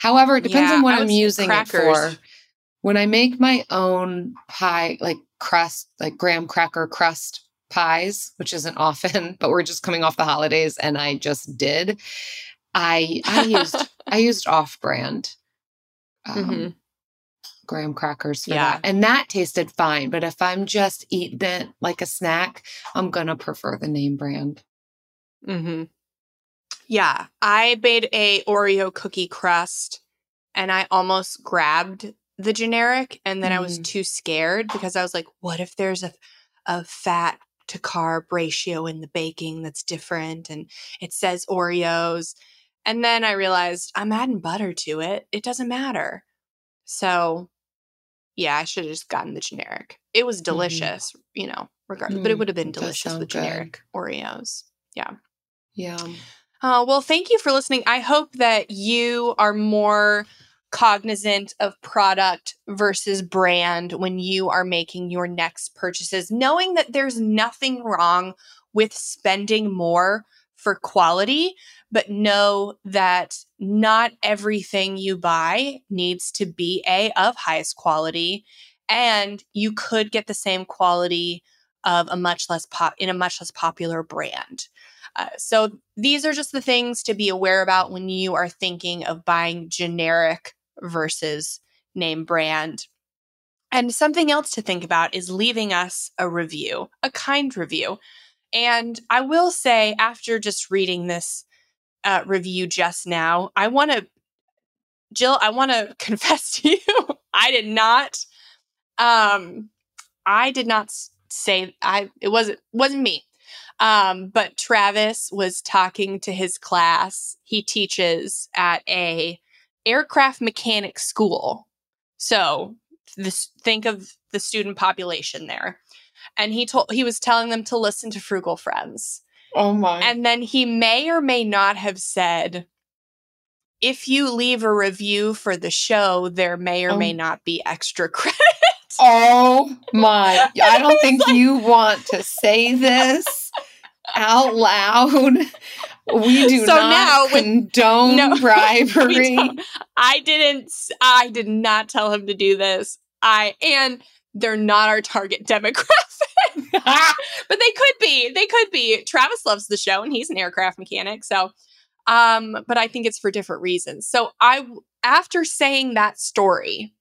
However, it depends Yeah, on what I'm using it for. When I make my own pie, like crust, like graham cracker crust pies, which isn't often, but we're just coming off the holidays and I just did. I I used I used off brand um, Mhm. graham crackers for Yeah. that. And that tasted fine. But if I'm just eating it like a snack, I'm gonna prefer the name brand. Mm-hmm. Yeah, I made a Oreo cookie crust, and I almost grabbed the generic, and then I was Mm. too scared because I was like, "What if there's a a fat to carb ratio in the baking that's different, and it says Oreos?" And then I realized I'm adding butter to it; it doesn't matter. So, yeah, I should have just gotten the generic. It was delicious, you know, regardless, but it Mm, would have been delicious with good. generic Oreos. Yeah. Yeah. Uh, well, thank you for listening. I hope that you are more cognizant of product versus brand when you are making your next purchases, knowing that there's nothing wrong with spending more for quality, but know that not everything you buy needs to be a of highest quality and you could get the same quality of a much less pop in a much less popular brand. Uh, so these are just the things to be aware about when you are thinking of buying generic versus name brand. And something else to think about is leaving us a review, a kind review. And I will say, after just reading this uh, review just now, I want to, Jill, I want to confess to you, I did not, um, I did not say I. It wasn't wasn't me. Um, but Travis was talking to his class. He teaches at a aircraft mechanic school. So this think of the student population there. And he told he was telling them to listen to Frugal Friends. Oh my. And then he may or may not have said, if you leave a review for the show, there may or oh. may Oh. not be extra credit. oh my. I don't think you want to say this out loud. We do So not now with- condone No, bribery. I didn't. I did not tell him to do this. I and they're not our target demographic, but they could be. They could be. Travis loves the show, and he's an aircraft mechanic. So, um, but I think it's for different reasons. So, I after saying that story,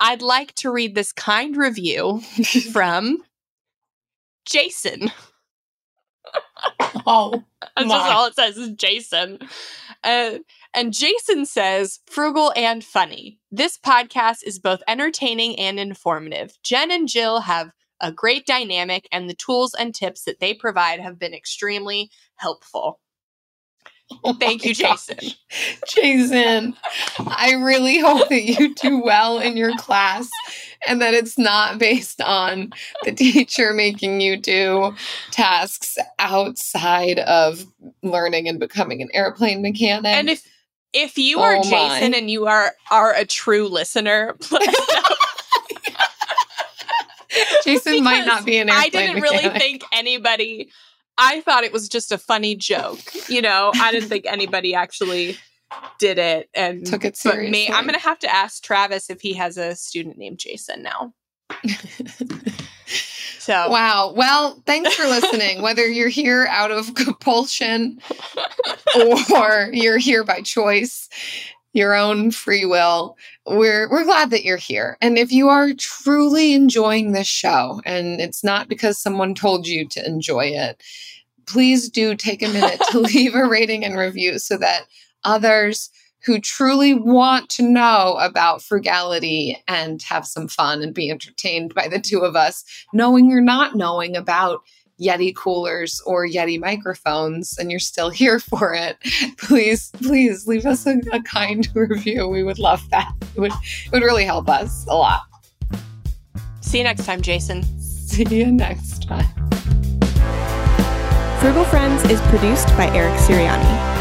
I'd like to read this kind review from Jason. oh. That's just all it says is Jason. Uh, and Jason says, frugal and funny. This podcast is both entertaining and informative. Jen and Jill have a great dynamic, and the tools and tips that they provide have been extremely helpful. Oh Thank you. Jason. Jason, I really hope that you do well in your class and that it's not based on the teacher making you do tasks outside of learning and becoming an airplane mechanic. And if if you oh are Oh. Jason and you are are a true listener, please Jason might not be an airplane I didn't really think anybody. I thought it was just a funny joke. You know, I didn't think anybody actually did it and Took it But seriously. me, I'm gonna have to ask Travis if he has a student named Jason now. So Wow. Well, thanks for listening. Whether you're here out of compulsion or you're here by choice, your own free will, we're we're glad that you're here. And if you are truly enjoying this show and it's not because someone told you to enjoy it, please do take a minute to leave a rating and review so that others who truly want to know about frugality and have some fun and be entertained by the two of us knowing you're not knowing about Yeti coolers or Yeti microphones and you're still here for it, please, please leave us a, a kind review. We would love that. It would, it would really help us a lot. see you next time, Jason. See you next time. Frugal Friends is produced by Eric Siriani.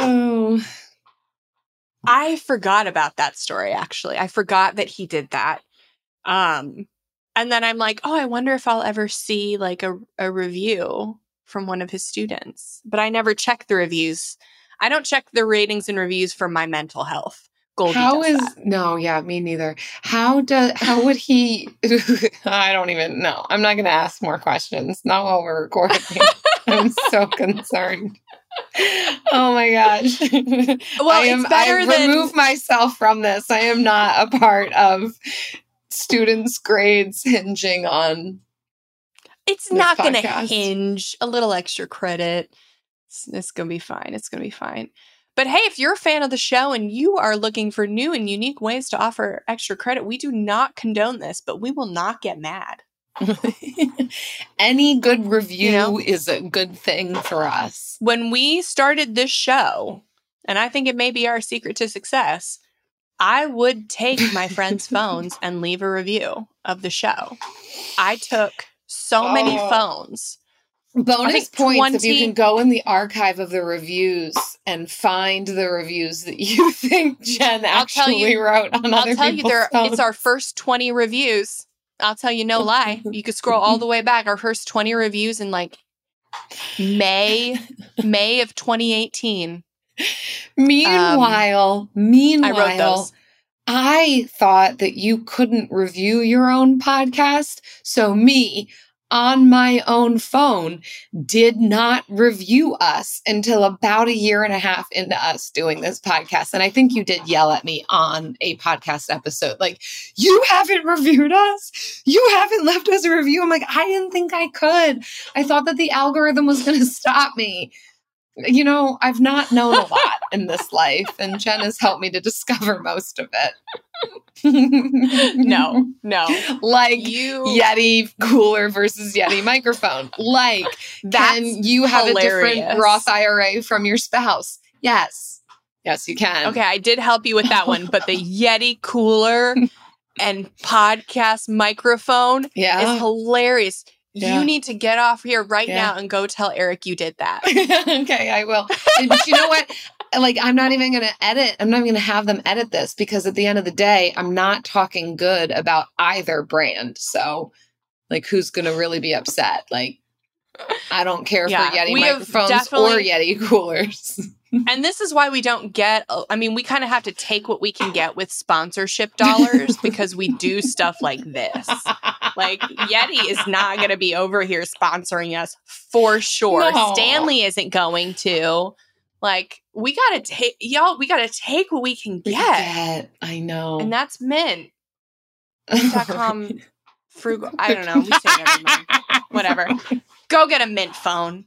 Oh, I forgot about that story actually. I forgot that he did that. Um and then I'm like, "Oh, I wonder if I'll ever see like a a review from one of his students." But I never check the reviews. I don't check the ratings and reviews for my mental health. Goldie how is that. no? Yeah, me neither. How does how would he? I don't even know. I'm not going to ask more questions. Not while we're recording. I'm so concerned. Oh my gosh! Well, I am. it's better I than- remove myself from this. I am not a part of students' grades hinging on. It's not going to hinge. A little extra credit. It's, it's going to be fine. It's going to be fine. But hey, if you're a fan of the show and you are looking for new and unique ways to offer extra credit, we do not condone this, but we will not get mad. Any good review You know? is a good thing for us. When we started this show, and I think it may be our secret to success, I would take my friends' phones and leave a review of the show. I took so many Oh. phones. Bonus points if you can go in the archive of the reviews and find the reviews that you think Jen I'll tell actually you- wrote on I'll other tell you, people's there phones. it's our first 20 reviews. I'll tell you no lie. You could scroll all the way back. Our first 20 reviews in like May, May of 2018. Meanwhile, um, I meanwhile, wrote those. I thought that you couldn't review your own podcast. So, me on my own phone did not review us until about a year and a half into us doing this podcast. And I think you did yell at me on a podcast episode like, You haven't reviewed us. You haven't left us a review. I'm like, I didn't think I could. I thought that the algorithm was going to stop me. You know, I've not known a lot in this life, and Jen has helped me to discover most of it. No, no. like You Yeti cooler versus Yeti microphone. Like, that's can you have a different. Roth IRA from your spouse? Yes. Yes, you can. Okay, I did help you with that one, but the Yeti cooler and podcast microphone Yeah. is hilarious. Yeah. You need to get off here right Yeah. now and go tell Eric you did that. okay, I will. And- But you know what? Like, I'm not even going to edit. I'm not even going to have them edit this because at the end of the day, I'm not talking good about either brand. So, like, who's going to really be upset? Like, I don't care Yeah, for Yeti microphones or Yeti coolers. and this is why we don't get uh, I mean, we kind of have to take what we can get with sponsorship dollars because we do stuff like this. Like Yeti is not going to be over here sponsoring us for sure. No. Stanley isn't going to. Like we got to take y'all we got to take what we can get. Get. I know. And that's mint. Mint.com frugal I don't know. We say it every month. Whatever. Go get a mint phone.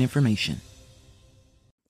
information.